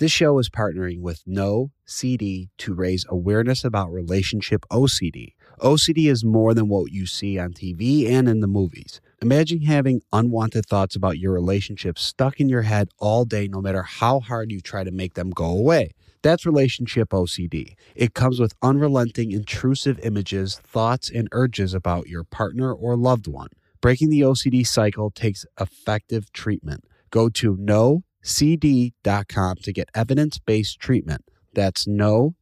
This show is partnering with No CD to raise awareness about relationship OCD. OCD is more than what you see on TV and in the movies. Imagine having unwanted thoughts about your relationship stuck in your head all day, no matter how hard you try to make them go away. That's relationship OCD. It comes with unrelenting, intrusive images, thoughts, and urges about your partner or loved one. Breaking the OCD cycle takes effective treatment. Go to no cd.com to get evidence based treatment. That's nocd.com.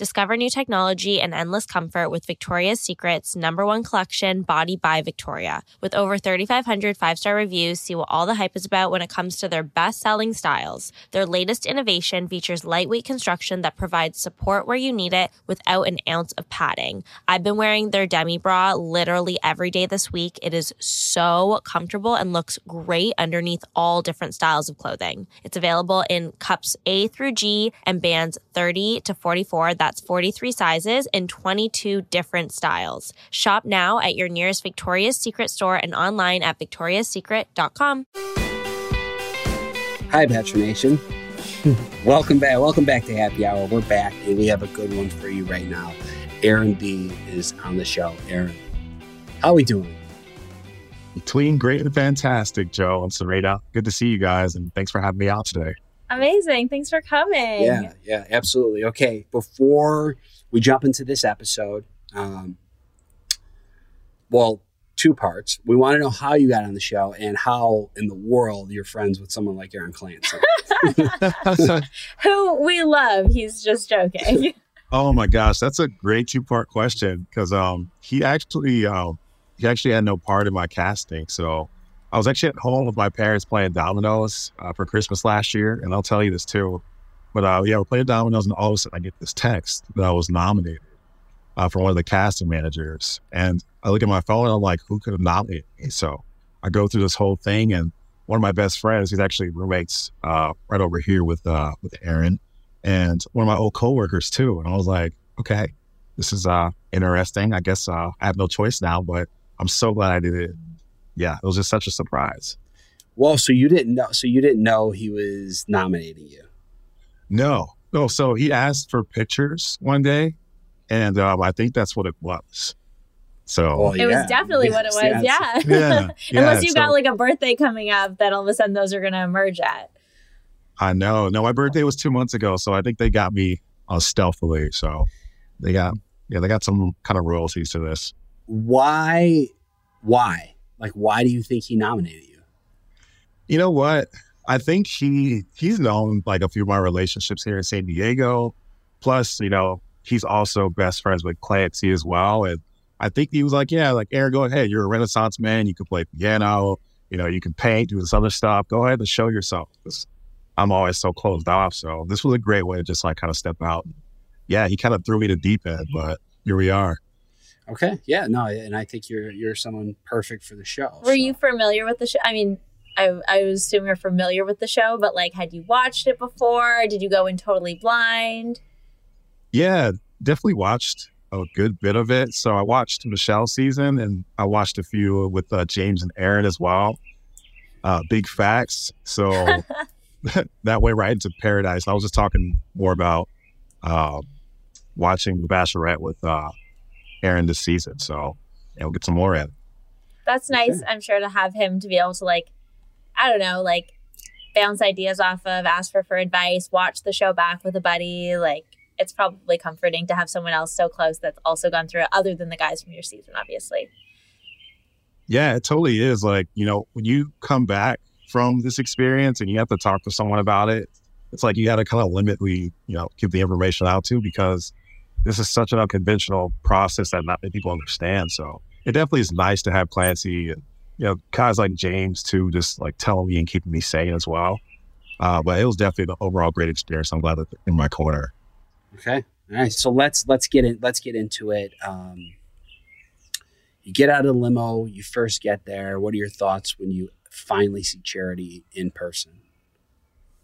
Discover new technology and endless comfort with Victoria's Secret's number one collection, Body by Victoria. With over 3,500 five star reviews, see what all the hype is about when it comes to their best selling styles. Their latest innovation features lightweight construction that provides support where you need it without an ounce of padding. I've been wearing their demi bra literally every day this week. It is so comfortable and looks great underneath all different styles of clothing. It's available in cups A through G and bands 30 to 44. That's 43 sizes in 22 different styles. Shop now at your nearest Victoria's Secret store and online at victoriassecret.com. Hi, Bachelor Nation. welcome back. Welcome back to Happy Hour. We're back, and we have a good one for you right now. Aaron B is on the show. Aaron, how are we doing? Between great and fantastic, Joe and Serena. Good to see you guys, and thanks for having me out today. Amazing. Thanks for coming. Yeah, yeah, absolutely. Okay, before we jump into this episode, um, well, two parts. We want to know how you got on the show and how in the world you're friends with someone like Aaron Clancy. Who we love. He's just joking. oh my gosh, that's a great two part question because um, he actually uh, he actually had no part in my casting. So I was actually at home with my parents playing dominoes uh, for Christmas last year, and I'll tell you this too. But uh, yeah, we're playing dominoes, and all of a sudden I get this text that I was nominated uh, for one of the casting managers, and I look at my phone and I'm like, who could have nominated me? So I go through this whole thing, and one of my best friends, he's actually roommates uh, right over here with uh, with Aaron, and one of my old coworkers too. And I was like, okay, this is uh, interesting. I guess I have no choice now, but I'm so glad I did it yeah, it was just such a surprise. Well, so you didn't know, so you didn't know he was nominating you. No, no. So he asked for pictures one day, and um, I think that's what it was. So well, yeah. it was definitely yes, what it was. Yes. Yeah. yeah, yeah Unless you so, got like a birthday coming up, that all of a sudden those are going to emerge at. I know. No, my birthday was two months ago, so I think they got me uh, stealthily. So they got yeah, they got some kind of royalties to this. Why? Why? Like, why do you think he nominated you? You know what? I think he he's known like a few of my relationships here in San Diego. Plus, you know, he's also best friends with Clancy as well. And I think he was like, yeah, like Aaron, go ahead. You're a Renaissance man. You can play piano. You know, you can paint, do this other stuff. Go ahead and show yourself. I'm always so closed off. So this was a great way to just like kind of step out. Yeah, he kind of threw me to deep end, but here we are. Okay. Yeah. No. And I think you're you're someone perfect for the show. Were so. you familiar with the show? I mean, I I was assuming you're familiar with the show, but like, had you watched it before? Did you go in totally blind? Yeah, definitely watched a good bit of it. So I watched Michelle's season, and I watched a few with uh, James and Aaron as well. Uh, big facts. So that way right into paradise. I was just talking more about uh, watching The Bachelorette with uh, Aaron this season. So yeah, we'll get some more in. That's nice. I'm sure to have him to be able to like, I don't know, like bounce ideas off of, ask for for advice, watch the show back with a buddy. Like it's probably comforting to have someone else so close that's also gone through it, other than the guys from your season, obviously. Yeah, it totally is. Like you know, when you come back from this experience and you have to talk to someone about it, it's like you got to kind of limit we you know give the information out to because this is such an unconventional process that not many people understand. So it definitely is nice to have Clancy and you know guys like James too, just like telling me and keeping me sane as well. Uh, but it was definitely the overall great experience. I'm glad that they're in my corner. Okay. All right. So let's let's get in let's get into it. Um, you get out of the limo, you first get there. What are your thoughts when you finally see Charity in person?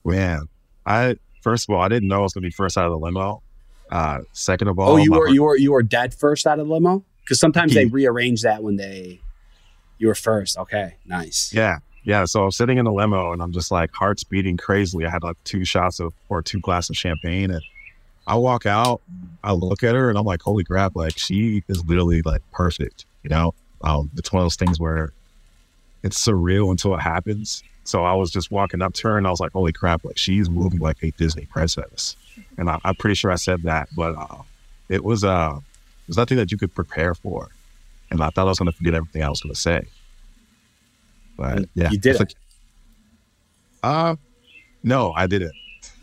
Man, I first of all, I didn't know I was gonna be first out of the limo. Uh, second of all, Oh, you were you were you were dead first out of the limo? Because sometimes they rearrange that when they you were first. Okay, nice. Yeah. Yeah. So I'm sitting in the limo and I'm just like heart's beating crazily. I had like two shots of or two glasses of champagne and I walk out, I look at her and I'm like, holy crap, like she is literally like perfect. You know? Um, it's one of those things where it's surreal until it happens. So I was just walking up to her and I was like, holy crap, like she's moving like a Disney princess. And I, I'm pretty sure I said that, but uh, it was uh it was nothing that you could prepare for. And I thought I was gonna forget everything I was gonna say. But yeah. you did it's it. like- uh no, I didn't.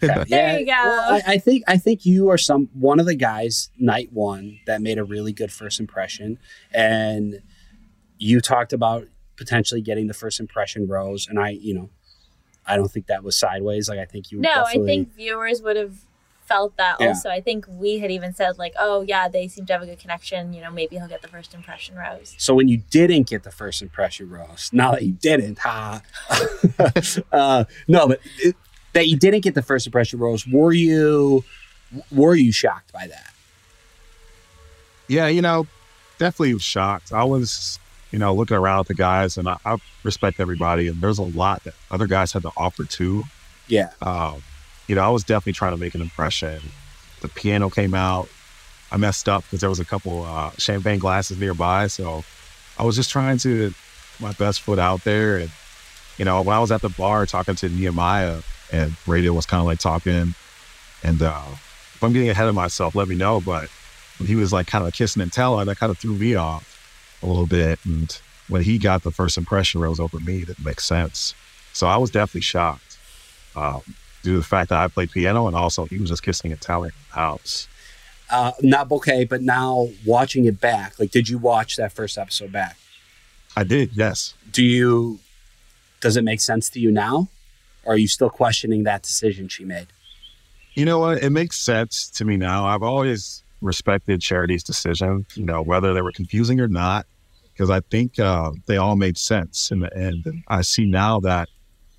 There you go. well, I, I think I think you are some one of the guys night one that made a really good first impression, and you talked about potentially getting the first impression rose, and I, you know, I don't think that was sideways. Like I think you No, I think viewers would have felt that Yeah. also. I think we had even said like, "Oh yeah, they seem to have a good connection. You know, maybe he'll get the first impression rose." So when you didn't get the first impression rose, now that you didn't, ha, uh, no, but it, that you didn't get the first impression rose, were you were you shocked by that? Yeah, you know, definitely shocked. I was, you know, looking around at the guys and I, I respect everybody and there's a lot that other guys had to offer too. Yeah, Um, you know, I was definitely trying to make an impression. The piano came out. I messed up because there was a couple uh, champagne glasses nearby, so I was just trying to my best foot out there. And you know, when I was at the bar talking to Nehemiah, and Radio was kind of like talking, and uh, if I'm getting ahead of myself, let me know. But when he was like kind of kissing and telling, that kind of threw me off a little bit. And when he got the first impression rose over me, that didn't sense. So I was definitely shocked. Um, due to the fact that I played piano and also he was just kissing in the house. uh, not bouquet, but now watching it back, like, did you watch that first episode back? I did, yes. Do you? Does it make sense to you now, or are you still questioning that decision she made? You know what? It makes sense to me now. I've always respected Charity's decision, you know, whether they were confusing or not, because I think uh, they all made sense in the end. And I see now that,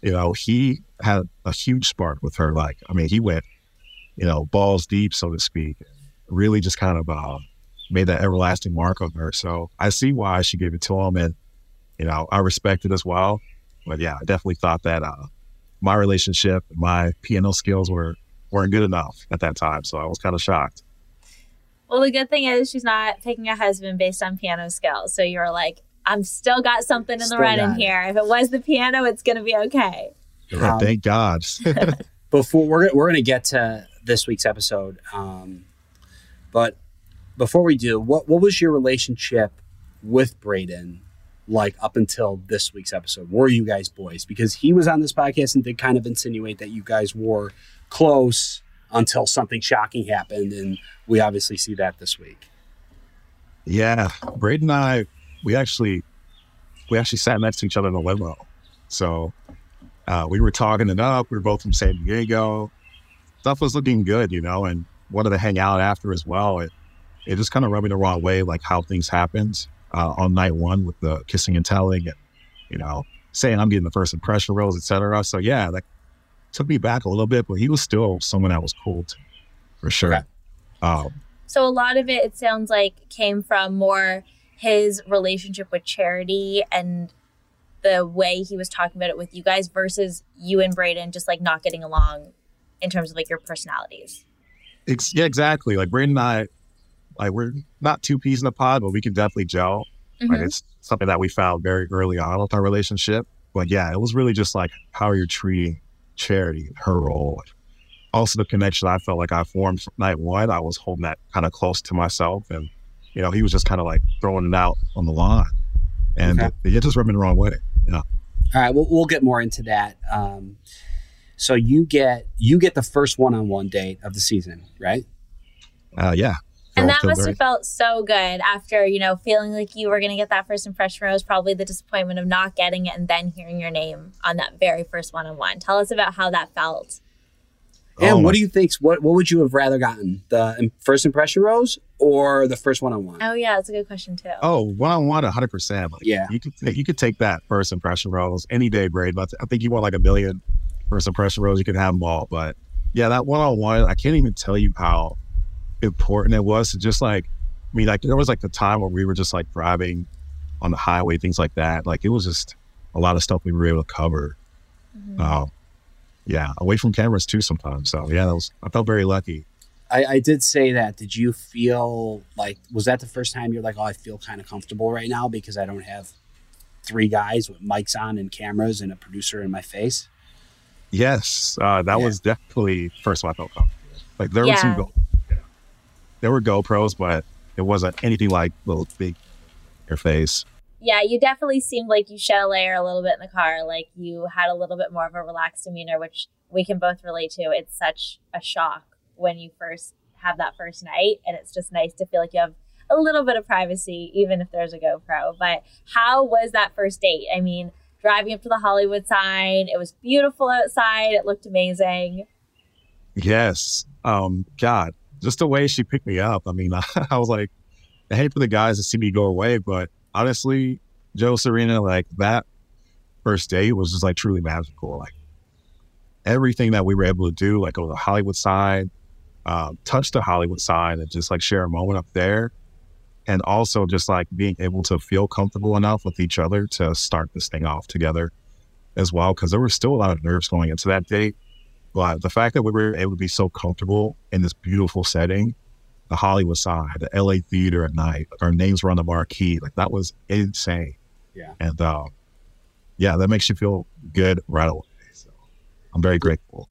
you know, he had a huge spark with her. Like, I mean, he went, you know, balls deep, so to speak, really just kind of uh, made that everlasting mark on her. So I see why she gave it to him. And, you know, I respect it as well. But yeah, I definitely thought that uh, my relationship, my piano skills were weren't good enough at that time. So I was kind of shocked. Well, the good thing is she's not picking a husband based on piano skills. So you're like, I'm still got something in the Still running here. If it was the piano, it's going to be okay. Yeah, Um, thank God. before we're we're gonna get to this week's episode, um, but before we do, what what was your relationship with Brayden like up until this week's episode? Were you guys boys? Because he was on this podcast and did kind of insinuate that you guys were close until something shocking happened, and we obviously see that this week. yeah, Brayden and I, we actually, we actually sat next to each other in the limo. So uh, we were talking it up. We were both from San Diego. Stuff was looking good, you know, and wanted to hang out after as well. It, it just kind of rubbed me the wrong way, like how things happened uh, on night one with the kissing and telling, and you know, saying I'm getting the first impression rose, etc. So yeah, that took me back a little bit, but he was still someone that was cool to for sure. Okay. Um, So a lot of it, it sounds like, came from more his relationship with Charity and the way he was talking about it with you guys versus you and Brayden just like not getting along in terms of like your personalities. Ex- yeah, exactly. Like Brayden and I, like we're not two peas in a pod, but we can definitely gel. Like Mhm. it's something that we found very early on with our relationship. But yeah, it was really just like how you're treating Charity, her role. Also, the connection I felt like I formed from night one, I was holding that kind of close to myself, and you know, he was just kind of like throwing it out on the lawn, and Okay. it, it just rubbed me the wrong way. Yeah. All right, we'll, we'll get more into that. Um, so you get you get the first one-on-one date of the season, right? Uh, yeah, and that must have felt so good after, you know, feeling like you were going to get that first impression rose, probably the disappointment of not getting it and then hearing your name on that very first one on one. Tell us about how that felt. And oh, what do you think? What what would you have rather gotten? The first impression rose or the first one on one? Oh yeah, that's a good question too. Oh, one on one, hundred percent. Yeah, you could you could take that first impression rose any day, Braid. But I think you want like a million first impression rose. You could have them all, but yeah, that one on one, I can't even tell you how important it was to just like, I mean, like there was like the time where we were just like driving on the highway, things like that. Like it was just a lot of stuff we were able to cover. Mm-hmm. Uh, yeah, away from cameras too sometimes. So yeah, that was I felt very lucky. I, I did say that. Did you feel like was that the first time you're like, oh, I feel kind of comfortable right now because I don't have three guys with mics on and cameras and a producer in my face? Yes, uh, that yeah. was definitely first time I felt comfortable. Like there yeah. were some, Go- there were GoPros, but it wasn't anything like little big your face yeah, you definitely seemed like you shed a layer a little bit in the car. Like you had a little bit more of a relaxed demeanor, which we can both relate to. It's such a shock when you first have that first night, and it's just nice to feel like you have a little bit of privacy, even if there's a GoPro. But how was that first date? I mean, driving up to the Hollywood sign, it was beautiful outside. It looked amazing. Yes. Um, God, just the way she picked me up. I mean, I, I was like, I hate for the guys to see me go away, but honestly, Joe Serena, like that first day was just like truly magical. Like everything that we were able to do, like on the Hollywood side, um, touch the Hollywood side and just like share a moment up there. And also just like being able to feel comfortable enough with each other to start this thing off together as well. Cause there was still a lot of nerves going into that date. But the fact that we were able to be so comfortable in this beautiful setting the Hollywood side, the LA theater at night. Our names were on the marquee. Like that was insane. Yeah. And uh, yeah, that makes you feel good right away. So I'm very grateful.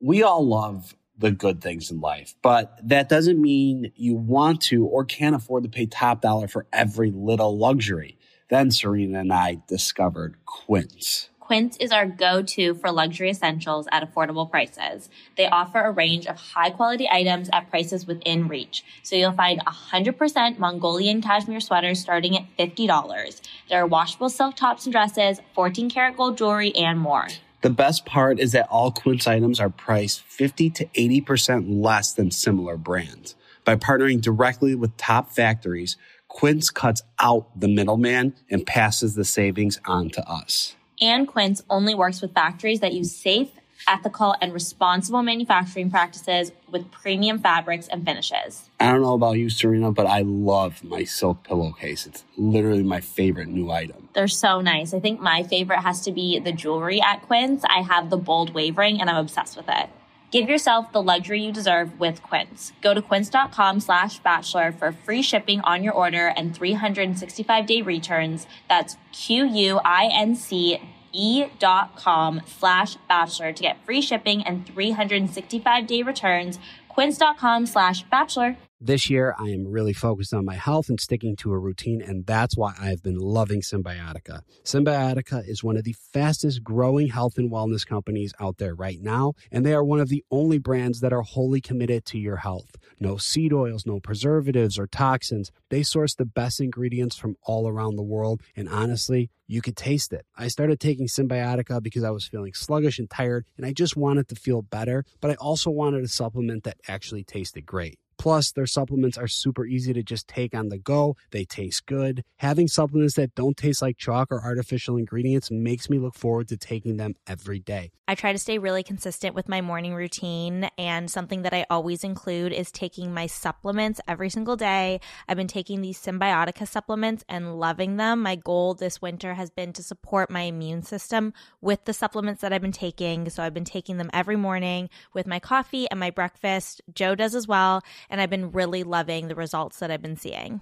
We all love the good things in life, but that doesn't mean you want to or can't afford to pay top dollar for every little luxury. Then Serena and I discovered Quince. Quince is our go-to for luxury essentials at affordable prices. They offer a range of high-quality items at prices within reach. So you'll find 100% Mongolian cashmere sweaters starting at $50. There are washable silk tops and dresses, 14 karat gold jewelry, and more. The best part is that all Quince items are priced 50 to 80% less than similar brands. By partnering directly with top factories, Quince cuts out the middleman and passes the savings on to us and Quince only works with factories that use safe, ethical, and responsible manufacturing practices with premium fabrics and finishes. I don't know about you, Serena, but I love my silk pillowcase. It's literally my favorite new item. They're so nice. I think my favorite has to be the jewelry at Quince. I have the bold wave ring and I'm obsessed with it. Give yourself the luxury you deserve with Quince. Go to quince.com slash bachelor for free shipping on your order and 365 day returns. That's Q-U-I-N-C e dot com slash bachelor to get free shipping and 365 day returns. Quince.com slash bachelor. This year, I am really focused on my health and sticking to a routine, and that's why I've been loving Cymbiotika. Cymbiotika is one of the fastest growing health and wellness companies out there right now, and they are one of the only brands that are wholly committed to your health. No seed oils, no preservatives or toxins. They source the best ingredients from all around the world, and honestly, you could taste it. I started taking Cymbiotika because I was feeling sluggish and tired, and I just wanted to feel better, but I also wanted a supplement that actually tasted great. Plus, their supplements are super easy to just take on the go. They taste good. Having supplements that don't taste like chalk or artificial ingredients makes me look forward to taking them every day. I try to stay really consistent with my morning routine, and something that I always include is taking my supplements every single day. I've been taking these Cymbiotika supplements and loving them. My goal this winter has been to support my immune system with the supplements that I've been taking. So I've been taking them every morning with my coffee and my breakfast. Joe does as well and I've been really loving the results that I've been seeing.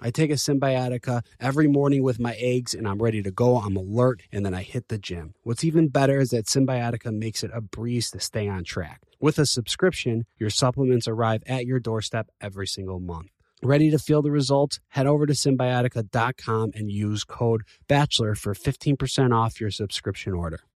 I take a Cymbiotika every morning with my eggs and I'm ready to go. I'm alert and then I hit the gym. What's even better is that Cymbiotika makes it a breeze to stay on track. With a subscription, your supplements arrive at your doorstep every single month. Ready to feel the results? Head over to cymbiotika.com and use code BACHELOR for 15% off your subscription order.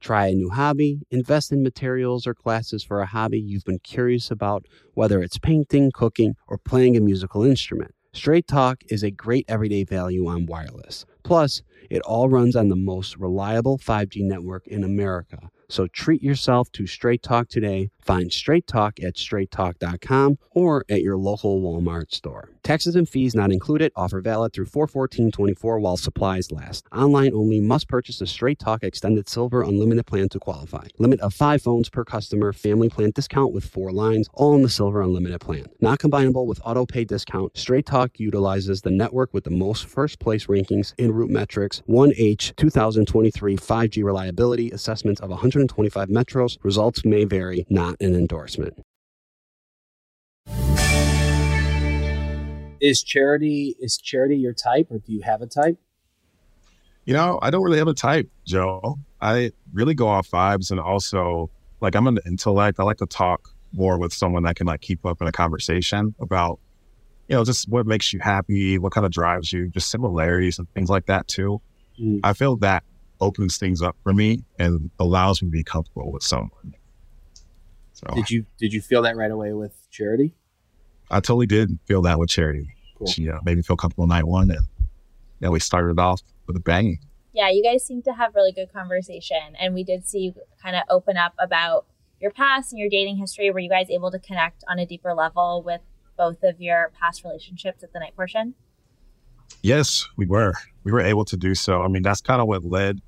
Try a new hobby, invest in materials or classes for a hobby you've been curious about, whether it's painting, cooking, or playing a musical instrument. Straight Talk is a great everyday value on wireless. Plus, it all runs on the most reliable 5G network in America. So treat yourself to Straight Talk today. Find Straight Talk at straighttalk.com or at your local Walmart store. Taxes and fees not included. Offer valid through 41424 while supplies last. Online only must purchase a Straight Talk Extended Silver Unlimited plan to qualify. Limit of five phones per customer. Family plan discount with four lines, all in the Silver Unlimited plan. Not combinable with auto pay discount. Straight Talk utilizes the network with the most first place rankings in RootMetrics. 1H 2023 5G reliability assessments of 125 metros. Results may vary, not an endorsement. Is charity is charity your type, or do you have a type? You know, I don't really have a type, Joe. I really go off vibes, and also like I'm an intellect. I like to talk more with someone that can like keep up in a conversation about, you know, just what makes you happy, what kind of drives you, just similarities and things like that too. Mm. I feel that opens things up for me and allows me to be comfortable with someone. So did you did you feel that right away with Charity? I totally did feel that with Charity. Cool. She uh, made me feel comfortable night one, and yeah, we started off with a bang. Yeah, you guys seem to have really good conversation, and we did see you kind of open up about your past and your dating history. Were you guys able to connect on a deeper level with both of your past relationships at the night portion? Yes, we were. We were able to do so. I mean, that's kind of what led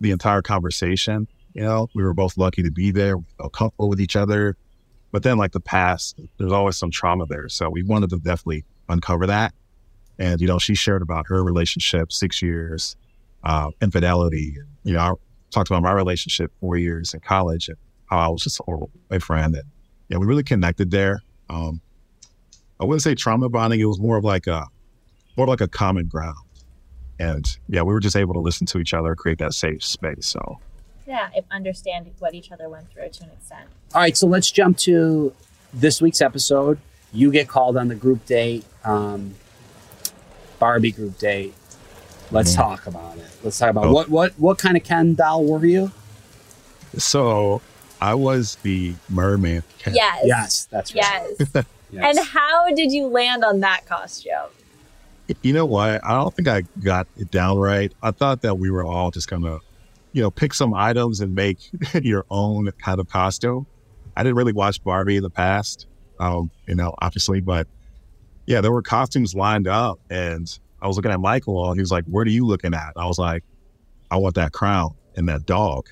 the entire conversation. You know, we were both lucky to be there. We felt comfortable with each other. But then, like the past, there's always some trauma there. So we wanted to definitely uncover that. And, you know, she shared about her relationship, six years, uh, infidelity. You know, I talked about my relationship, four years in college, and how I was just a horrible boyfriend. And, yeah, we really connected there. Um, I wouldn't say trauma bonding. It was more of like a, more of like a common ground. And yeah, we were just able to listen to each other, create that safe space. So yeah, understand what each other went through to an extent. All right, so let's jump to this week's episode. You get called on the group date, um, Barbie group date. Let's mm talk about it. Let's talk about oh. what what what kind of Ken doll were you? So I was the mermaid. Ken. Yes. Yes, that's right. Yes. yes. And how did you land on that costume? You know what? I don't think I got it down right. I thought that we were all just gonna, you know, pick some items and make your own kind of costume. I didn't really watch Barbie in the past, um, you know, obviously, but yeah, there were costumes lined up, and I was looking at Michael, and he was like, "What are you looking at?" I was like, "I want that crown and that dog,"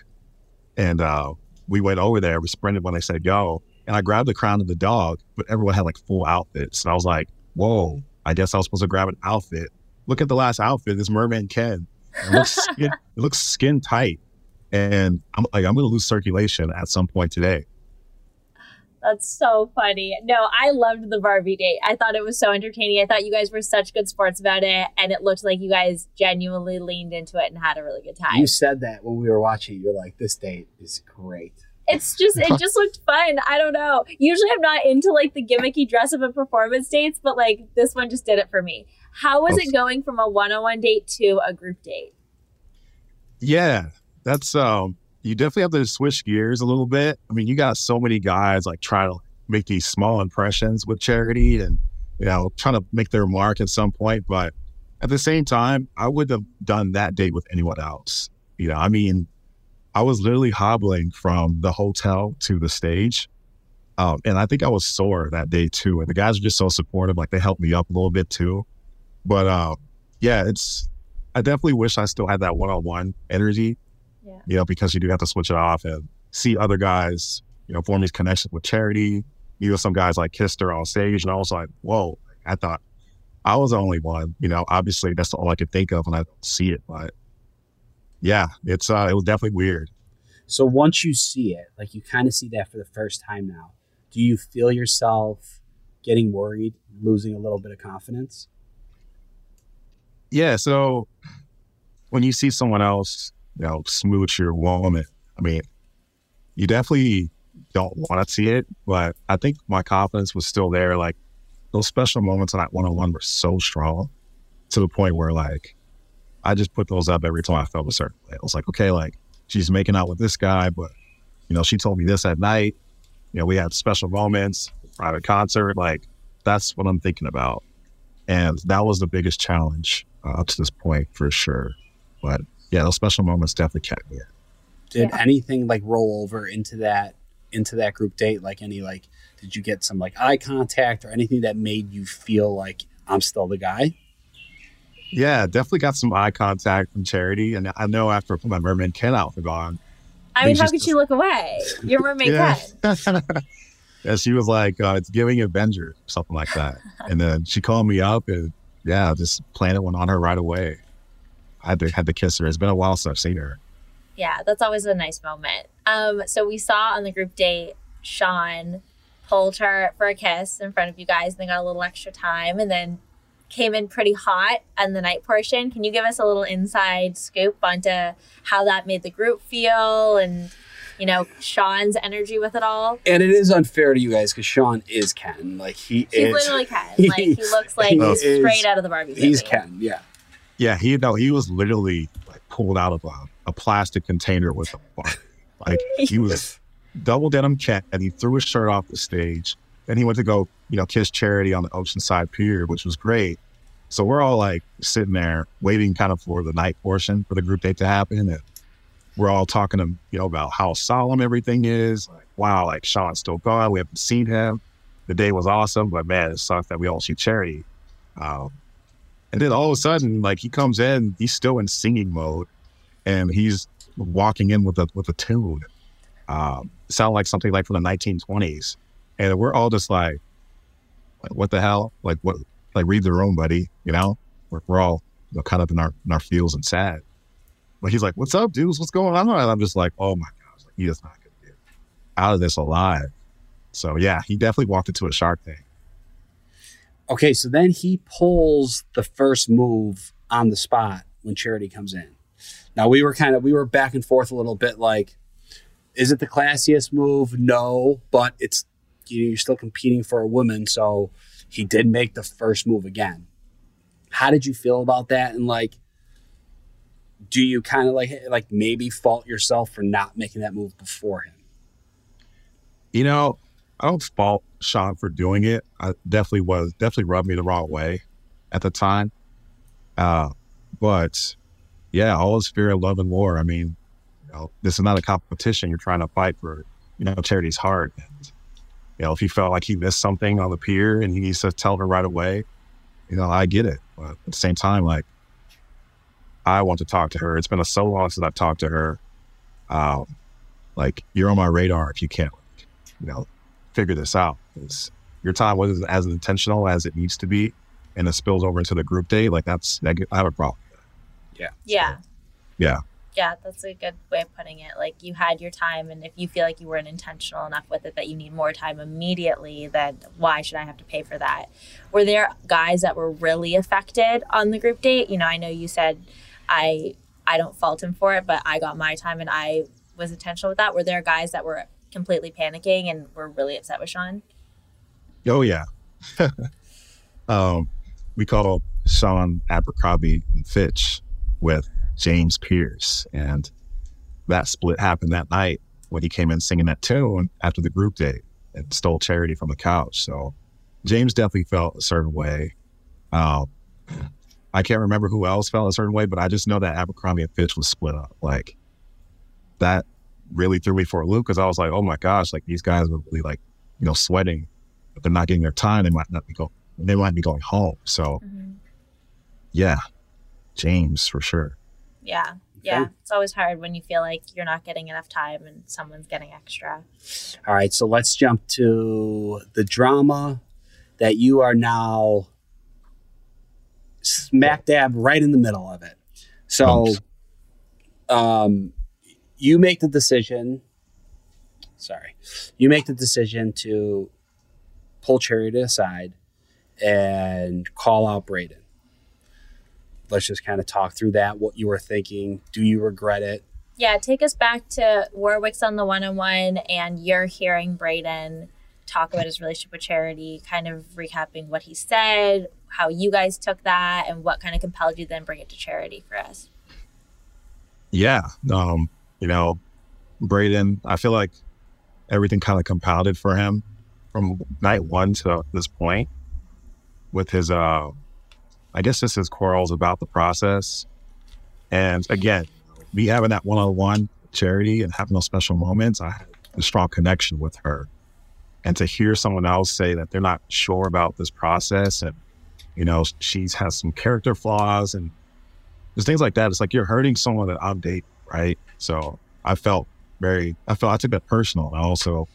and uh, we went over there. We sprinted when they said go, and I grabbed the crown and the dog, but everyone had like full outfits, and I was like, "Whoa!" I guess I was supposed to grab an outfit. Look at the last outfit, this merman Ken. It looks skin, it looks skin tight. And I'm like, I'm gonna lose circulation at some point today. That's so funny. No, I loved the Barbie date. I thought it was so entertaining. I thought you guys were such good sports about it, and it looked like you guys genuinely leaned into it and had a really good time. You said that when we were watching. You're like, "This date is great." It's just it just looked fun. I don't know. Usually I'm not into like the gimmicky dress up and performance dates, but like this one just did it for me. How was it going from a one-on-one date to a group date? Yeah, that's um you definitely have to switch gears a little bit. I mean, you got so many guys like trying to make these small impressions with charity and you know, trying to make their mark at some point, but at the same time, I wouldn't have done that date with anyone else. You know, I mean, I was literally hobbling from the hotel to the stage. Um, and I think I was sore that day too. And the guys were just so supportive. Like they helped me up a little bit too. But uh, yeah, it's, I definitely wish I still had that one on one energy, yeah. you know, because you do have to switch it off and see other guys, you know, form these connections with charity. You know, some guys like kissed her on stage. And I was like, whoa, I thought I was the only one. You know, obviously that's all I could think of when I see it. But yeah, it's uh, it was definitely weird. So once you see it, like you kind of see that for the first time now, do you feel yourself getting worried, losing a little bit of confidence? Yeah. So when you see someone else, you know, smooch your woman, I mean, you definitely don't want to see it, but I think my confidence was still there. Like those special moments on that one on one were so strong to the point where like I just put those up every time I felt a certain way. I was like, okay, like she's making out with this guy, but you know, she told me this at night. You know, we had special moments, private concert. Like that's what I'm thinking about, and that was the biggest challenge uh, up to this point for sure. But yeah, those special moments definitely kept me in. Did yeah. anything like roll over into that into that group date? Like any like did you get some like eye contact or anything that made you feel like I'm still the guy? Yeah, definitely got some eye contact from Charity, and I know after I put my mermaid Ken outfit on. I mean, how could she look away? Your mermaid yeah. Ken. yeah, she was like, uh, "It's giving Avenger," something like that, and then she called me up, and yeah, this planet went on her right away. I had to had to kiss her. It's been a while since I've seen her. Yeah, that's always a nice moment. Um, so we saw on the group date Sean pulled her for a kiss in front of you guys, and they got a little extra time, and then came in pretty hot on the night portion. Can you give us a little inside scoop onto how that made the group feel and you know Sean's energy with it all? And it is unfair to you guys because Sean is Ken. Like he he's is, literally Ken. Like he looks like he straight out of the Barbie. He's Ken. Yeah. Yeah. He no. He was literally like pulled out of a, a plastic container with a Barbie. Like he was double denim Ken, and he threw his shirt off the stage And he went to go, you know, kiss Charity on the Oceanside Pier, which was great. So we're all like sitting there waiting kind of for the night portion for the group date to happen. And we're all talking to, you know, about how solemn everything is. Like, wow, like Sean's still gone. We haven't seen him. The day was awesome, but man, it sucks that we all see Charity. Um, and then all of a sudden, like he comes in, he's still in singing mode, and he's walking in with a with a tune. Um, sound like something like from the 1920s and we're all just like, what the hell? Like what? Like read the room, buddy. You know, we're, we're all you know, kind of in our in our feels and sad. But he's like, "What's up, dudes? What's going on?" And I'm just like, "Oh my gosh, like, he is not going to get out of this alive." So yeah, he definitely walked into a shark tank. Okay, so then he pulls the first move on the spot when Charity comes in. Now we were kind of we were back and forth a little bit, like, is it the classiest move? No, but it's you're still competing for a woman. So he did make the first move again. How did you feel about that? And like, do you kind of like like maybe fault yourself for not making that move before him? You know, I don't fault Sean for doing it. I definitely was definitely rubbed me the wrong way at the time. Uh, but yeah, all is fear, of love, and war. I mean, you know, this is not a competition. You're trying to fight for, you know, charity's heart. And you know, if he felt like he missed something on the pier and he needs to tell her right away, you know, I get it. But at the same time, like, I want to talk to her. It's been a, so long since I've talked to her. Um, like, you're on my radar if you can't, you know, figure this out. It's, your time wasn't as intentional as it needs to be, and it spills over into the group date. Like, that's, I have a problem. Yeah. Yeah. So, yeah yeah, that's a good way of putting it. Like you had your time, and if you feel like you weren't intentional enough with it that you need more time immediately, then why should I have to pay for that? Were there guys that were really affected on the group date? You know, I know you said I I don't fault him for it, but I got my time and I was intentional with that. Were there guys that were completely panicking and were really upset with Sean? Oh yeah. um, we call Sean Abercrombie and Fitch with James Pierce. And that split happened that night when he came in singing that tune after the group date and stole charity from the couch. So James definitely felt a certain way. Um, I can't remember who else felt a certain way, but I just know that Abercrombie and Fitch was split up. Like that really threw me for a loop because I was like, oh my gosh, like these guys are really like, you know, sweating, but they're not getting their time. They might not be going, they might be going home. So mm-hmm. yeah, James for sure. Yeah. Yeah. It's always hard when you feel like you're not getting enough time and someone's getting extra. All right. So let's jump to the drama that you are now smack dab right in the middle of it. So um, you make the decision. Sorry, you make the decision to pull Charity aside and call out Brayden. Let's just kind of talk through that. What you were thinking? Do you regret it? Yeah, take us back to Warwick's on the one on one, and you're hearing Brayden talk about his relationship with Charity, kind of recapping what he said, how you guys took that, and what kind of compelled you then bring it to Charity for us. Yeah, um, you know, Brayden, I feel like everything kind of compounded for him from night one to this point with his, uh, I guess, just his quarrels about the process. And again, me having that one on one charity and having those special moments, I had a strong connection with her. And to hear someone else say that they're not sure about this process and, you know, she's has some character flaws and there's things like that. It's like you're hurting someone that I'm dating, right? So I felt very, I felt, I took that personal. And I also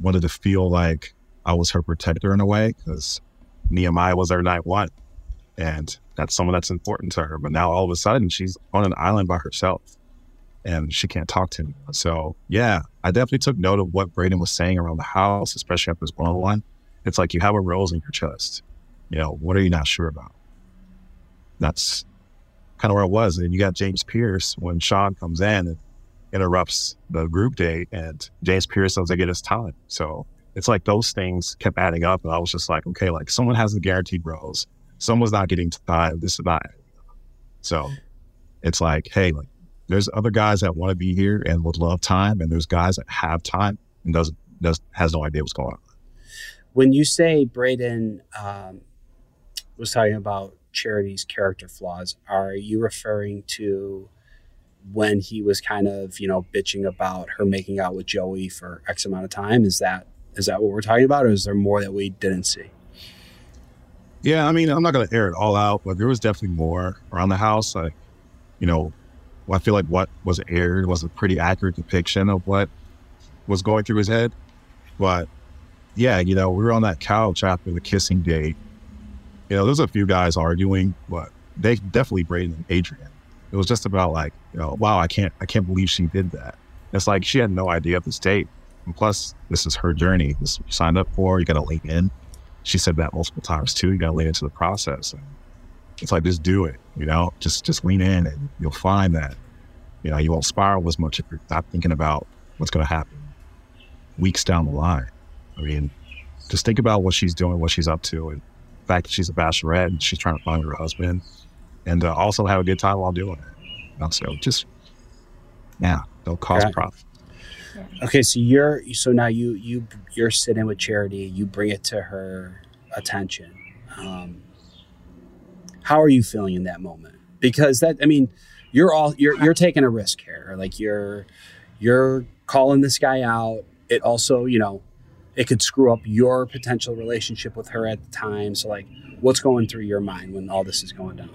wanted to feel like I was her protector in a way because Nehemiah was her night one. And that's someone that's important to her. But now all of a sudden she's on an island by herself and she can't talk to me. So yeah, I definitely took note of what Brayden was saying around the house, especially after this one on one. It's like you have a rose in your chest. You know, what are you not sure about? That's kind of where it was. And you got James Pierce when Sean comes in and interrupts the group date, and James Pierce doesn't get his time. So it's like those things kept adding up. And I was just like, okay, like someone has a guaranteed rose. Someone's not getting time. This is not. So it's like, hey, like there's other guys that want to be here and would love time, and there's guys that have time and doesn't does has no idea what's going on. When you say Brayden um, was talking about Charity's character flaws, are you referring to when he was kind of you know bitching about her making out with Joey for X amount of time? Is that is that what we're talking about, or is there more that we didn't see? Yeah, I mean, I'm not going to air it all out, but there was definitely more around the house. Like, you know, I feel like what was aired was a pretty accurate depiction of what was going through his head. But yeah, you know, we were on that couch after the kissing date. You know, there's a few guys arguing, but they definitely Brayden and Adrian. It was just about like, you know, wow, I can't, I can't believe she did that. It's like she had no idea of this date. And plus, this is her journey. This is you signed up for. You got to lean in. She said that multiple times too. You got to lean into the process. It's like just do it. You know, just just lean in, and you'll find that you know you won't spiral as much if you're not thinking about what's going to happen weeks down the line. I mean, just think about what she's doing, what she's up to, and the fact that she's a bachelorette and she's trying to find her husband, and uh, also have a good time while doing it. You know, so just yeah, don't cause okay. problems. Okay, so you're so now you you you're sitting with Charity. You bring it to her attention. Um, how are you feeling in that moment? Because that, I mean, you're all you're you're taking a risk here. Like you're you're calling this guy out. It also, you know, it could screw up your potential relationship with her at the time. So like, what's going through your mind when all this is going down?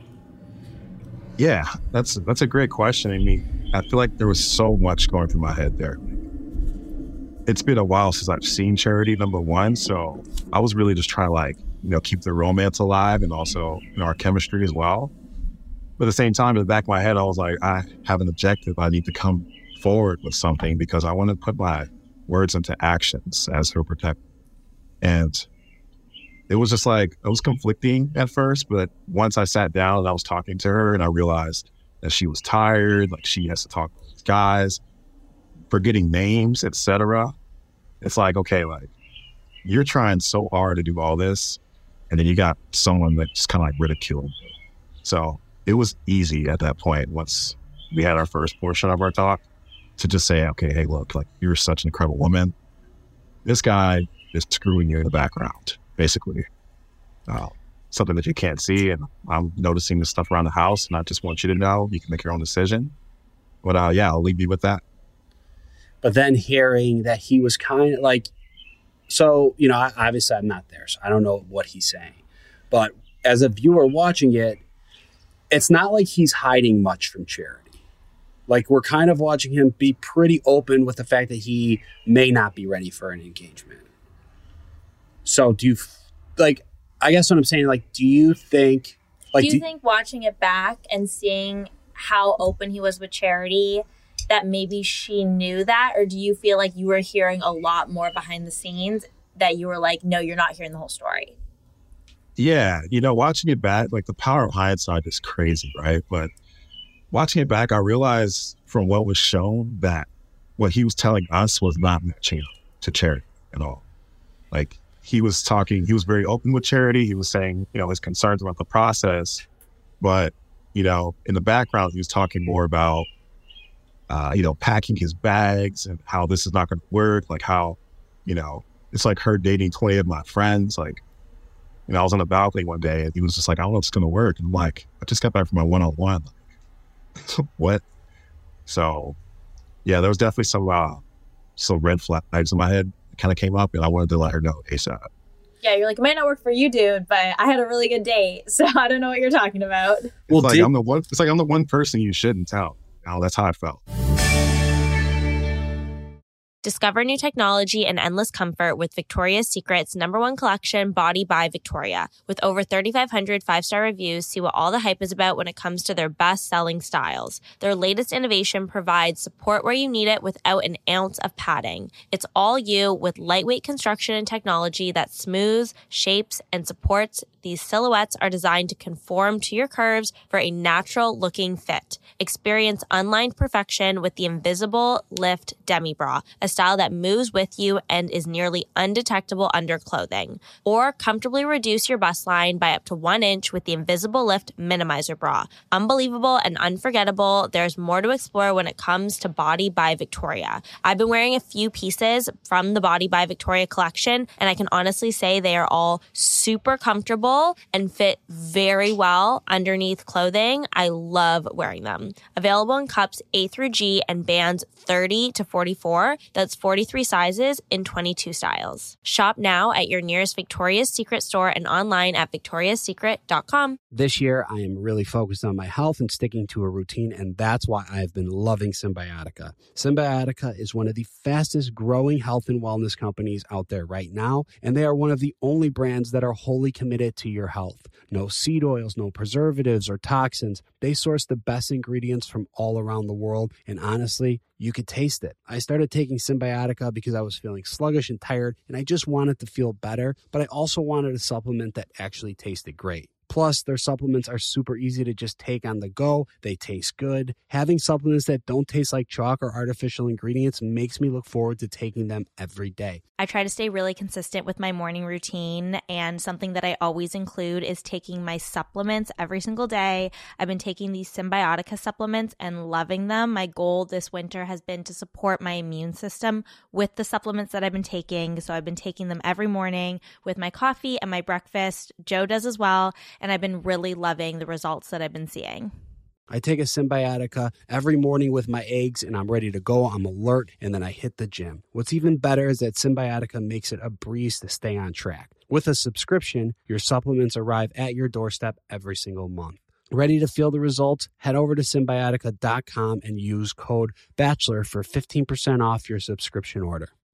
Yeah, that's that's a great question. I mean, I feel like there was so much going through my head there. It's been a while since I've seen Charity number one, so I was really just trying to like you know, keep the romance alive and also, you know, our chemistry as well. But at the same time, in the back of my head, I was like, I have an objective. I need to come forward with something because I want to put my words into actions as her protector. And it was just like, it was conflicting at first, but once I sat down and I was talking to her and I realized that she was tired, like she has to talk to guys, forgetting names, etc. It's like, okay, like you're trying so hard to do all this and then you got someone that just kind of like ridiculed. So it was easy at that point once we had our first portion of our talk to just say, okay, hey, look, like you're such an incredible woman. This guy is screwing you in the background, basically. Uh, something that you can't see. And I'm noticing the stuff around the house, and I just want you to know you can make your own decision. But uh, yeah, I'll leave you with that. But then hearing that he was kind of like so, you know, I, obviously I'm not there, so I don't know what he's saying. But as a viewer watching it, it's not like he's hiding much from charity. Like we're kind of watching him be pretty open with the fact that he may not be ready for an engagement. So, do you like? I guess what I'm saying, like, do you think? Like, do you do, think watching it back and seeing how open he was with charity that maybe she knew that or do you feel like you were hearing a lot more behind the scenes that you were like no you're not hearing the whole story yeah you know watching it back like the power of hindsight is crazy right? But watching it back i realized from what was shown that what he was telling us was not matching to charity at all. Like he was talking he was very open with charity. He was saying you know his concerns about the process. But you know in the background he was talking more about uh, you know, packing his bags and how this is not going to work. Like how, you know, it's like her dating 20 of my friends. Like, you know, I was on the balcony one day and he was just like, I don't know if it's going to work. And I'm like, I just got back from my one on one. What? So, yeah, there was definitely some, uh, some red flags in my head kind of came up and I wanted to let her know ASAP. Yeah, you're like, it might not work for you, dude, but I had a really good date. So I don't know what you're talking about. Well, it's like, did- I'm the one, it's like I'm the one person you shouldn't tell. Oh, that's how I felt. Discover new technology and endless comfort with Victoria's Secret's number one collection, Body by Victoria. With over 3,500 five star reviews, see what all the hype is about when it comes to their best selling styles. Their latest innovation provides support where you need it without an ounce of padding. It's all you with lightweight construction and technology that smooths, shapes, and supports. These silhouettes are designed to conform to your curves for a natural looking fit. Experience unlined perfection with the Invisible Lift Demi Bra, a style that moves with you and is nearly undetectable under clothing. Or comfortably reduce your bust line by up to one inch with the Invisible Lift Minimizer Bra. Unbelievable and unforgettable. There's more to explore when it comes to Body by Victoria. I've been wearing a few pieces from the Body by Victoria collection, and I can honestly say they are all super comfortable and fit very well underneath clothing. I love wearing them. Available in cups A through G and bands 30 to 44. That's 43 sizes in 22 styles. Shop now at your nearest Victoria's Secret store and online at victoriassecret.com. This year, I am really focused on my health and sticking to a routine, and that's why I've been loving Cymbiotika. Cymbiotika is one of the fastest growing health and wellness companies out there right now, and they are one of the only brands that are wholly committed to your health. No seed oils, no preservatives or toxins. They source the best ingredients from all around the world, and honestly, you could taste it. I started taking Cymbiotika because I was feeling sluggish and tired, and I just wanted to feel better, but I also wanted a supplement that actually tasted great. Plus, their supplements are super easy to just take on the go. They taste good. Having supplements that don't taste like chalk or artificial ingredients makes me look forward to taking them every day. I try to stay really consistent with my morning routine, and something that I always include is taking my supplements every single day. I've been taking these Cymbiotika supplements and loving them. My goal this winter has been to support my immune system with the supplements that I've been taking. So I've been taking them every morning with my coffee and my breakfast. Joe does as well and I've been really loving the results that I've been seeing. I take a Cymbiotika every morning with my eggs and I'm ready to go. I'm alert and then I hit the gym. What's even better is that Cymbiotika makes it a breeze to stay on track. With a subscription, your supplements arrive at your doorstep every single month. Ready to feel the results? Head over to cymbiotika.com and use code BACHELOR for 15% off your subscription order.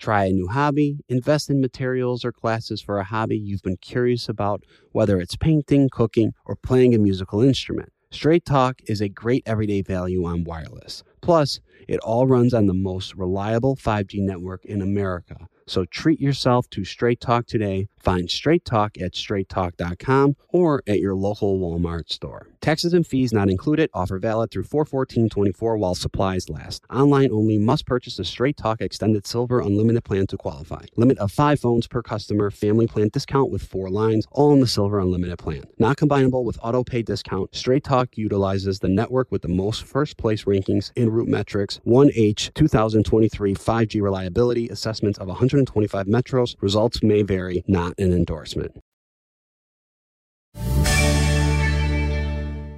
Try a new hobby, invest in materials or classes for a hobby you've been curious about, whether it's painting, cooking, or playing a musical instrument. Straight Talk is a great everyday value on wireless. Plus, it all runs on the most reliable 5G network in America. So treat yourself to Straight Talk today. Find Straight Talk at straighttalk.com or at your local Walmart store. Taxes and fees not included. Offer valid through 41424 while supplies last. Online only must purchase a Straight Talk Extended Silver Unlimited plan to qualify. Limit of five phones per customer. Family plan discount with four lines, all in the Silver Unlimited plan. Not combinable with auto pay discount. Straight Talk utilizes the network with the most first place rankings in RootMetrics 1H 2023 5G reliability assessments of 100 125 metros. Results may vary, not an endorsement.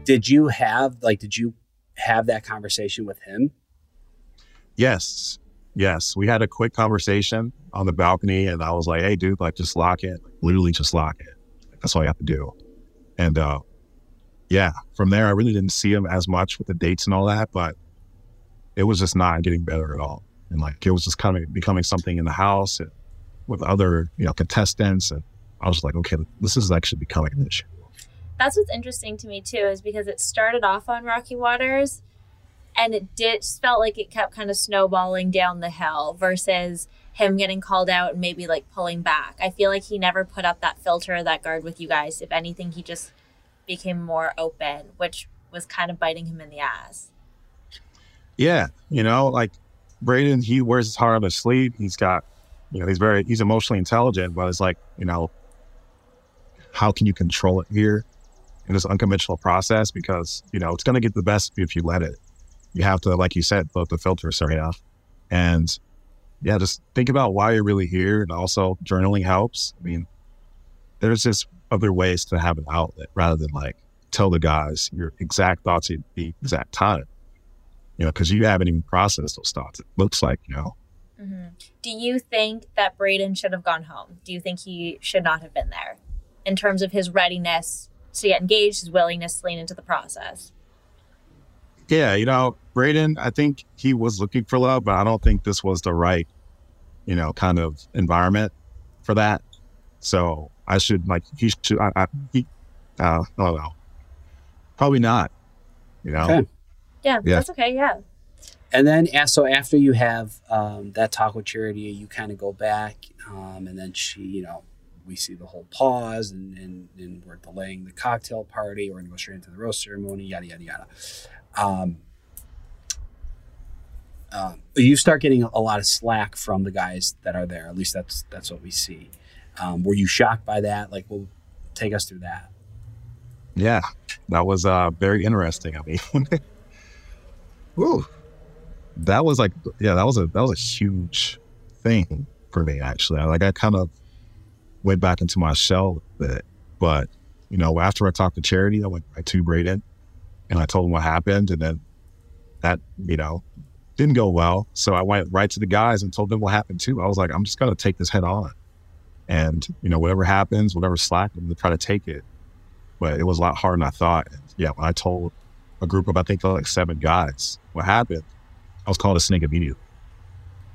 Did you have like did you have that conversation with him? Yes. Yes, we had a quick conversation on the balcony, and I was like, "Hey, dude, like, just lock it. Literally, just lock it. That's all you have to do." And uh, yeah, from there, I really didn't see him as much with the dates and all that, but it was just not getting better at all. And like, it was just kind of becoming something in the house and with other, you know, contestants. And I was like, okay, this is actually becoming an issue. That's what's interesting to me too, is because it started off on Rocky Waters and it did just felt like it kept kind of snowballing down the hill versus him getting called out and maybe like pulling back. I feel like he never put up that filter or that guard with you guys. If anything, he just became more open, which was kind of biting him in the ass. Yeah, you know, like Brayden, he wears his heart on his sleeve. He's got, you know, he's very he's emotionally intelligent, but it's like, you know, how can you control it here in this unconventional process? Because you know it's going to get the best if you let it. You have to, like you said, put the filters right off, and yeah, just think about why you're really here, and also journaling helps. I mean, there's just other ways to have an outlet rather than like tell the guys your exact thoughts at the exact time. You know, because you haven't even processed those thoughts. It looks like, you know. Mm-hmm. Do you think that Brayden should have gone home? Do you think he should not have been there in terms of his readiness to get engaged, his willingness to lean into the process? Yeah, you know, Brayden, I think he was looking for love, but I don't think this was the right, you know, kind of environment for that. So I should like he should I, I he uh, I don't know. Probably not. You know. Okay. Yeah, yeah, that's okay. Yeah. And then, so after you have um, that talk with Charity, you kind of go back, um, and then she, you know, we see the whole pause, and, and, and we're delaying the cocktail party. We're gonna go straight into the rose ceremony, yada yada yada. Um, um, you start getting a lot of slack from the guys that are there. At least that's that's what we see. Um, were you shocked by that? Like, well, take us through that. Yeah, that was uh, very interesting. I mean, whew, that was like, yeah, that was a that was a huge thing for me. Actually, like I kind of went back into my shell a bit, but you know, after I talked to Charity, I went right to Brayden, and I told him what happened, and then that you know didn't go well. So I went right to the guys and told them what happened too. I was like, I'm just gonna take this head on. And, you know, whatever happens, whatever slack, I'm to try to take it. But it was a lot harder than I thought. And yeah, when I told a group of, I think, like seven guys what happened, I was called a snake immediately.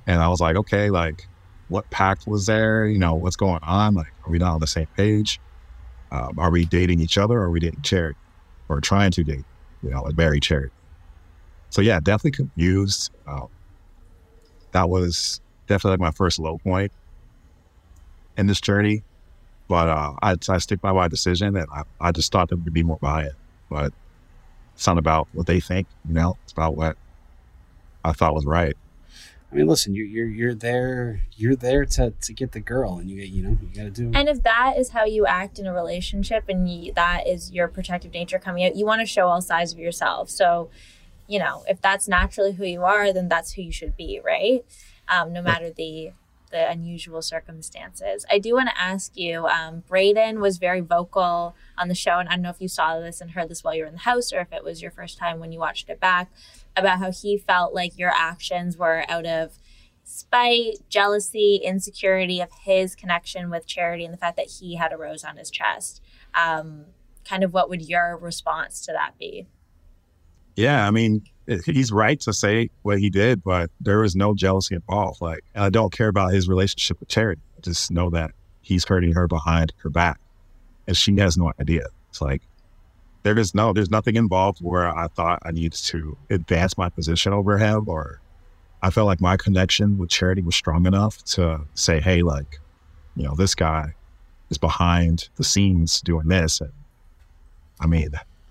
And I was like, okay, like, what pact was there? You know, what's going on? Like, are we not on the same page? Um, are we dating each other or are we dating charity or trying to date, you know, like marry charity? So yeah, definitely confused. Um, that was definitely like my first low point in this journey. But uh, I, I stick by my decision, and I, I just thought there would be more buy-in. But it's not about what they think, you know. It's about what I thought was right. I mean, listen, you're you're you're there. You're there to to get the girl, and you get you know you got to do. And if that is how you act in a relationship, and you, that is your protective nature coming out, you want to show all sides of yourself. So, you know, if that's naturally who you are, then that's who you should be, right? Um, no matter the the unusual circumstances. I do want to ask you um, Brayden was very vocal on the show, and I don't know if you saw this and heard this while you were in the house or if it was your first time when you watched it back about how he felt like your actions were out of spite, jealousy, insecurity of his connection with Charity and the fact that he had a rose on his chest. Um, kind of what would your response to that be? Yeah, I mean, he's right to say what he did, but there was no jealousy involved. Like, I don't care about his relationship with Charity. I just know that he's hurting her behind her back, and she has no idea. It's like there is no, there's nothing involved where I thought I needed to advance my position over him, or I felt like my connection with Charity was strong enough to say, hey, like, you know, this guy is behind the scenes doing this, and I mean,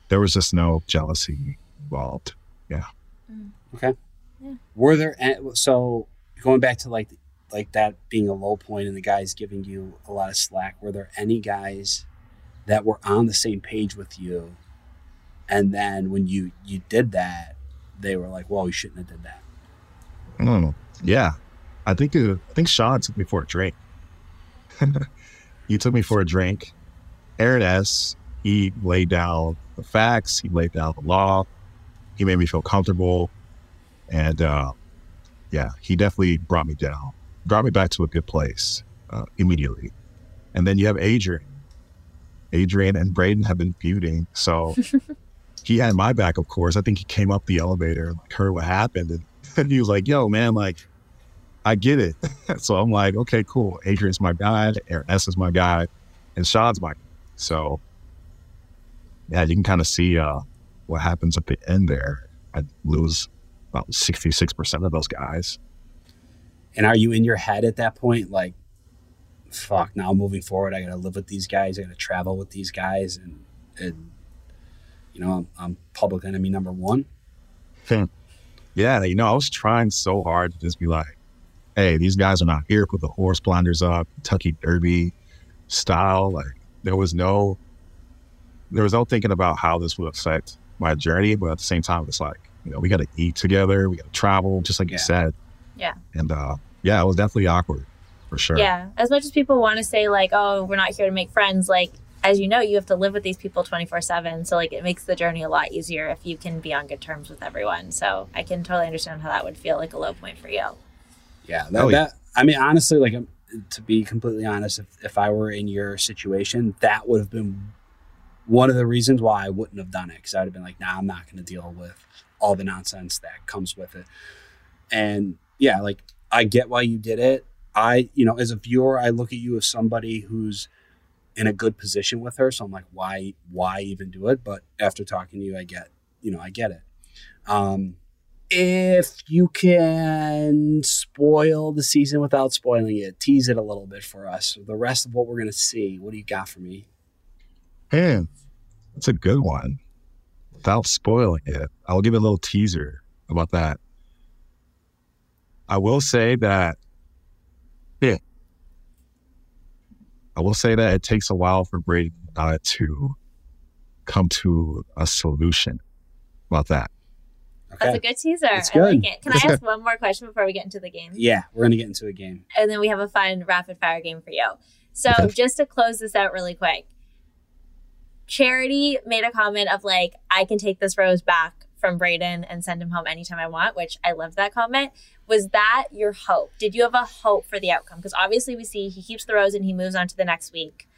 there was just no jealousy involved. Yeah. Mm. Okay. Yeah. Were there so going back to like like that being a low point and the guys giving you a lot of slack? Were there any guys that were on the same page with you, and then when you you did that, they were like, "Well, you shouldn't have did that." Mm, yeah, I think uh, I think Sean took me for a drink. you took me for a drink. Aaron S. He laid down the facts. He laid down the law he made me feel comfortable. And uh, yeah, he definitely brought me down, brought me back to a good place uh, immediately. And then you have Adrian. Adrian and Brayden have been feuding. So he had my back, of course. I think he came up the elevator, like heard what happened, and, and he was like, "Yo, man, like, I get it." so I'm like, "Okay, cool. Adrian's my guy, Aaron S is my guy, and Sean's my." Guy. So yeah, you can kind of see uh, what happens at the end there. I lose about 66% of those guys. And are you in your head at that point, like, fuck, now moving forward, I got to live with these guys, I got to travel with these guys, and, and you know, I'm, I'm public enemy number one? yeah, you know, I was trying so hard to just be like, hey, these guys are not here. Put the horse blinders up, Kentucky Derby style. Like, there was no there was no thinking about how this would affect my journey, but at the same time, it's like, you know, we got to eat together, we got to travel, just like yeah. you said. Yeah. And uh, yeah, it was definitely awkward for sure. Yeah. As much as people want to say, like, oh, we're not here to make friends, like, as you know, you have to live with these people 24 7. So, like, it makes the journey a lot easier if you can be on good terms with everyone. So, I can totally understand how that would feel like a low point for you. Yeah. That, oh, yeah. that I mean, honestly, like, to be completely honest, if, if I were in your situation, that would have been one of the reasons why I wouldn't have done it because I'd have been like, nah, I'm not going to deal with all the nonsense that comes with it. And yeah, like I get why you did it. I, you know, as a viewer, I look at you as somebody who's in a good position with her. So I'm like, why, why even do it? But after talking to you, I get, you know, I get it. Um, if you can spoil the season without spoiling it, tease it a little bit for us. The rest of what we're going to see, what do you got for me? Man, that's a good one. Without spoiling it, I'll give a little teaser about that. I will say that, yeah, I will say that it takes a while for Brady uh, to come to a solution about that. Okay. That's a good teaser. I like it. Can I ask one more question before we get into the game? Yeah, we're going to get into a game. And then we have a fun rapid fire game for you. So, just to close this out really quick, Charity made a comment of like, I can take this rose back from Brayden and send him home anytime I want, which I love that comment. Was that your hope? Did you have a hope for the outcome? Because obviously we see he keeps the rose and he moves on to the next week.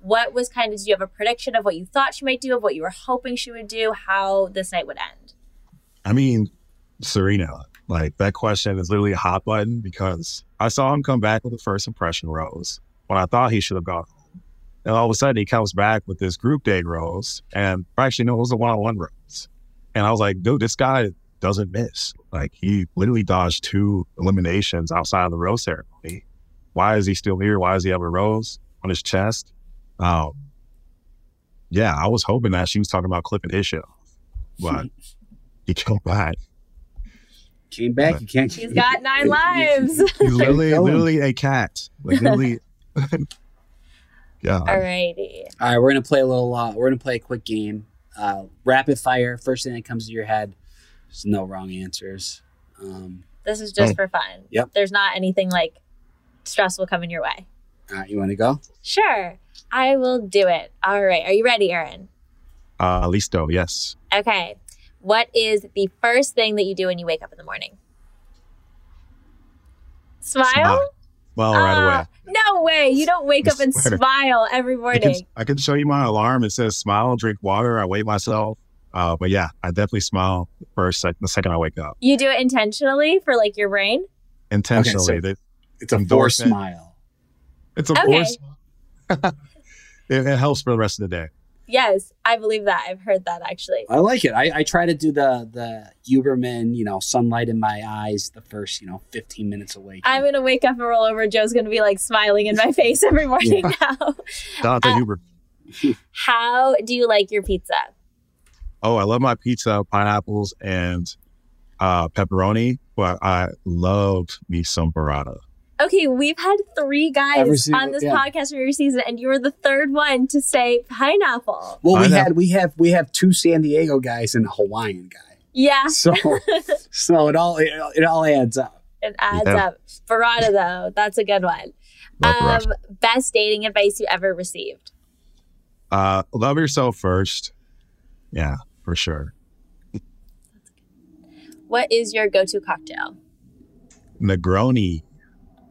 What was kind of, did you have a prediction of what you thought she might do, of what you were hoping she would do, how this night would end? I mean, Serena, like that question is literally a hot button because I saw him come back with the first impression rose when I thought he should have gone and all of a sudden he comes back with this group day rose. And actually, no, it was a one on one rose. And I was like, dude, this guy doesn't miss. Like he literally dodged two eliminations outside of the rose ceremony. Why is he still here? Why does he have a rose on his chest? Um, yeah, I was hoping that she was talking about clipping his shit off, but he came back. Came back. You can't. He's got nine lives. He's literally, literally a cat. Like literally. Yeah. All righty. All right, we're gonna play a little. Uh, we're gonna play a quick game. Uh, rapid fire. First thing that comes to your head. There's no wrong answers. Um, this is just oh. for fun. Yep. There's not anything like stressful coming your way. All right, you want to go? Sure, I will do it. All right, are you ready, Aaron? Uh, listo. Yes. Okay. What is the first thing that you do when you wake up in the morning? Smile. Smile. Well, uh, away. No way. You don't wake up and smile every morning. I can, I can, show you my alarm. It says smile, drink water. I wake myself. Uh, but yeah, I definitely smile first, like, the second I wake up. You do it intentionally for like your brain? Intentionally. Okay, so it's a forced smile. It's a okay. forced it, it helps for the rest of the day. Yes, I believe that. I've heard that actually. I like it. I, I try to do the the Huberman, you know, sunlight in my eyes the first, you know, 15 minutes awake. I'm gonna wake up and roll over. Joe's gonna be like smiling in my face every morning yeah. now. Dr. Uh, Huber. How do you like your pizza? Oh, I love my pizza, pineapples and uh, pepperoni, but I love me some burrata. Okay, we've had three guys on this yeah. podcast your season, and you were the third one to say pineapple. Well, we had we have we have two San Diego guys and a Hawaiian guy. Yeah. So so it all it, it, all adds up. It adds yeah. up. Burrata though, that's a good one. Um, best dating advice you ever received? Uh, love yourself first. Yeah, for sure. What is your go-to cocktail? Negroni.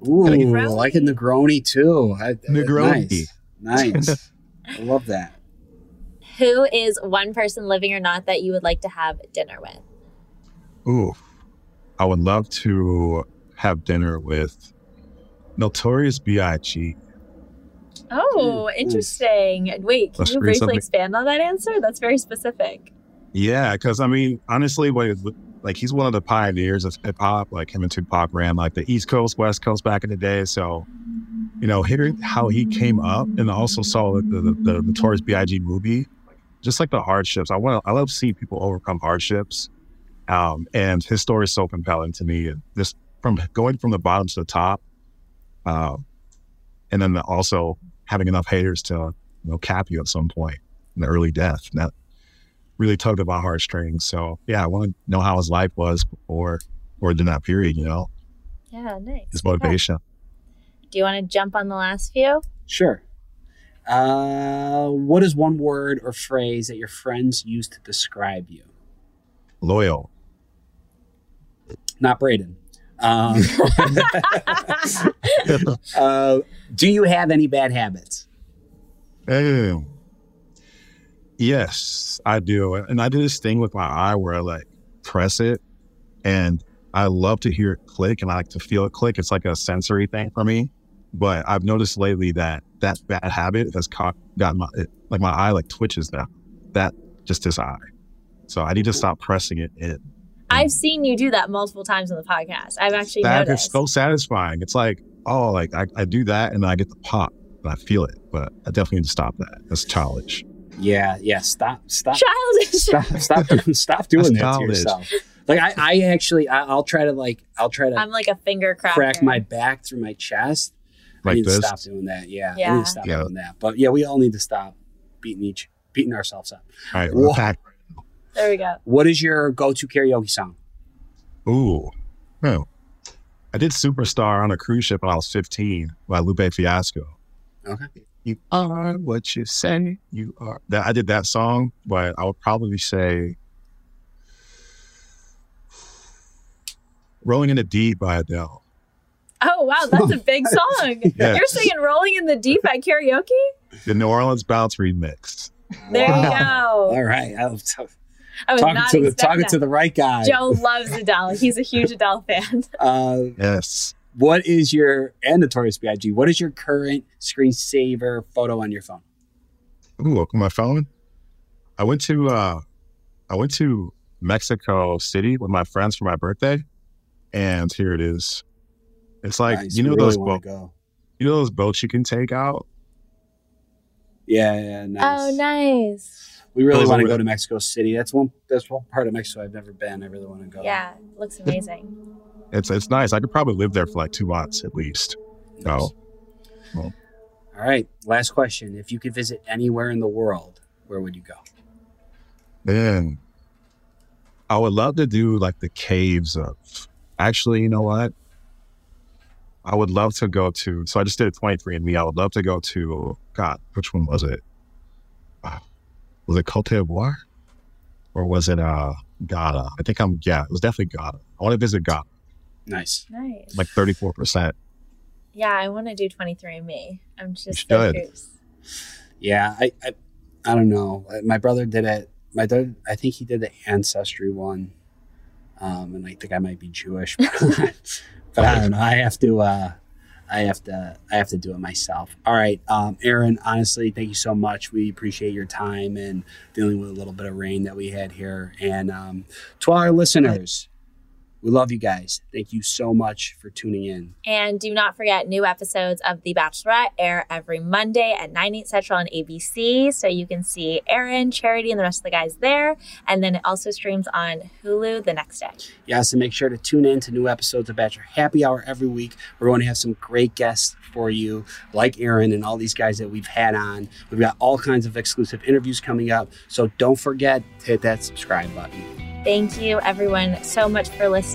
Ooh, Negroni. I like a Negroni too. I, uh, Negroni. Nice. nice. I love that. Who is one person living or not that you would like to have dinner with? Ooh, I would love to have dinner with Notorious B.I.G. Oh, interesting. Wait, can Let's you briefly something. expand on that answer? That's very specific. Yeah, because I mean, honestly, what it- like he's one of the pioneers of hip hop. Like him and Tupac ran like the East Coast, West Coast back in the day. So, you know, hearing how he came up, and also saw the, the the Notorious B.I.G. movie, just like the hardships. I want I love seeing people overcome hardships, um, and his story is so compelling to me. And just from going from the bottom to the top, um, and then also having enough haters to you know cap you at some point in the early death. That really tugged at my heartstrings. So yeah, I want to know how his life was before or during that period, you know, Yeah, nice. his Okay. motivation. Do you want to jump on the last few? Sure. Uh, what is one word or phrase that your friends use to describe you? Loyal. Not Brayden. Um, uh, do you have any bad habits? Um, yes, I do. And I do this thing with my eye where I like press it and I love to hear it click and I like to feel it click. It's like a sensory thing for me. But I've noticed lately that that bad habit has caught, got my, it, like my eye like twitches now. That just this eye. So I need to stop pressing it in. I've seen you do that multiple times on the podcast. I've actually that noticed. so satisfying. It's like, oh, like I, I do that and I get the pop and I feel it. But I definitely need to stop that. That's childish. Yeah, yeah. Stop, stop, Childish. stop, stop, doing- stop doing That's that to yourself. Like I, I actually, I, I'll try to like, I'll try to I'm like a finger cracker. crack my back through my chest. I Like need this. to stop doing that. Yeah, I Yeah. need to stop Yeah. doing that. But yeah, we all need to stop beating each, beating ourselves up. All right, we're packed. There we go. What is your go-to karaoke song? Ooh. Oh. I did Superstar on a cruise ship when I was 15 by Lupe Fiasco. Okay. You are what you say you are. That I did that song, but I would probably say Rolling in the Deep by Adele. Oh wow, that's a big song. Yeah. You're singing "Rolling in the Deep" at karaoke. The New Orleans Bounce remix. There Wow. you go. All right. I was t- I was talking not to the talking that. to the right guy. Joe loves Adele. He's a huge Adele fan. Uh, Yes. What is your and Notorious B.I.G. What is your current screensaver photo on your phone? Ooh, look at my phone. I went to uh I went to Mexico City with my friends for my birthday, and here it is. It's like Nice. you know really those wanna boat, go. you know those boats you can take out. Yeah, yeah, nice. Oh, nice. We really Those want to go to Mexico City. That's one. That's one part of Mexico I've never been. I really want to go. Yeah, looks amazing. It's it's nice. I could probably live there for like two months at least. Nice. Oh. All right. Last question. If you could visit anywhere in the world, where would you go? Then I would love to do like the caves of. Actually, you know what? I would love to go to. So I just did a 23andMe. I would love to go to. God, which one was it? Uh, was it Cote d'Ivoire, or was it uh Ghana? I think I'm. Yeah, it was definitely Ghana. I want to visit Ghana. Nice. Nice. Like 34 percent. yeah, I want to do 23andMe. I'm just You so should. curious. Yeah, I, I, I don't know. My brother did it. My dad, I think he did the ancestry one, um, and I think I might be Jewish, but I don't know. I have to. Uh, I have to. I have to do it myself. All right, um, Aaron. Honestly, thank you so much. We appreciate your time and dealing with a little bit of rain that we had here. And um, to all our listeners, we love you guys. Thank you so much for tuning in. And do not forget, new episodes of The Bachelorette air every Monday at 9, 8 central on ABC. So you can see Aaron, Charity, and the rest of the guys there. And then it also streams on Hulu the next day. Yes, and make sure to tune in to new episodes of Bachelor Happy Hour every week. We're going to have some great guests for you, like Aaron and all these guys that we've had on. We've got all kinds of exclusive interviews coming up. So don't forget to hit that subscribe button. Thank you, everyone, so much for listening.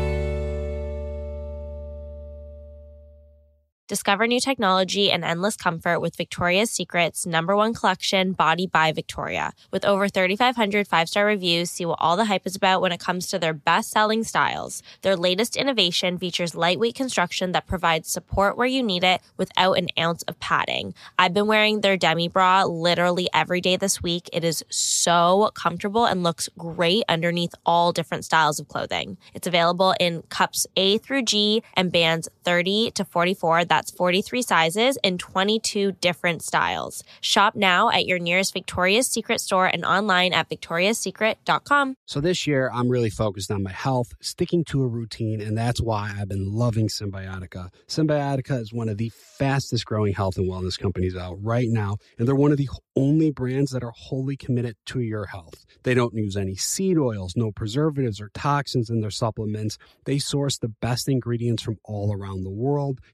Discover new technology and endless comfort with Victoria's Secret's number one collection, Body by Victoria. With over 3,500 five star reviews, see what all the hype is about when it comes to their best selling styles. Their latest innovation features lightweight construction that provides support where you need it without an ounce of padding. I've been wearing their demi bra literally every day this week. It is so comfortable and looks great underneath all different styles of clothing. It's available in cups A through G and bands 30 to 44. That's 43 sizes in 22 different styles. Shop now at your nearest Victoria's Secret store and online at victoriassecret.com. So this year, I'm really focused on my health, sticking to a routine, and that's why I've been loving Cymbiotika. Cymbiotika is one of the fastest growing health and wellness companies out right now, and they're one of the only brands that are wholly committed to your health. They don't use any seed oils, no preservatives or toxins in their supplements. They source the best ingredients from all around the world,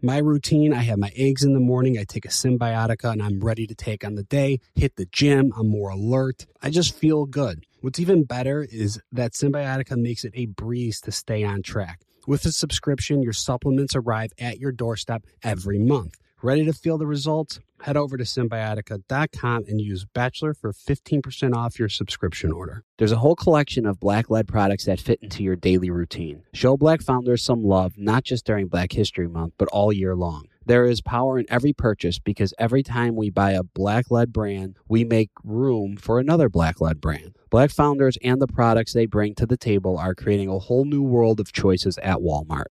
My routine I have my eggs in the morning, I take a Cymbiotika, and I'm ready to take on the day. Hit the gym, I'm more alert. I just feel good. What's even better is that Cymbiotika makes it a breeze to stay on track. With a subscription, your supplements arrive at your doorstep every month. Ready to feel the results? Head over to cymbiotika.com and use Bachelor for 15% off your subscription order. There's a whole collection of black led products that fit into your daily routine. Show black founders some love, not just during Black History Month, but all year long. There is power in every purchase because every time we buy a black led brand, we make room for another black led brand. Black founders and the products they bring to the table are creating a whole new world of choices at Walmart.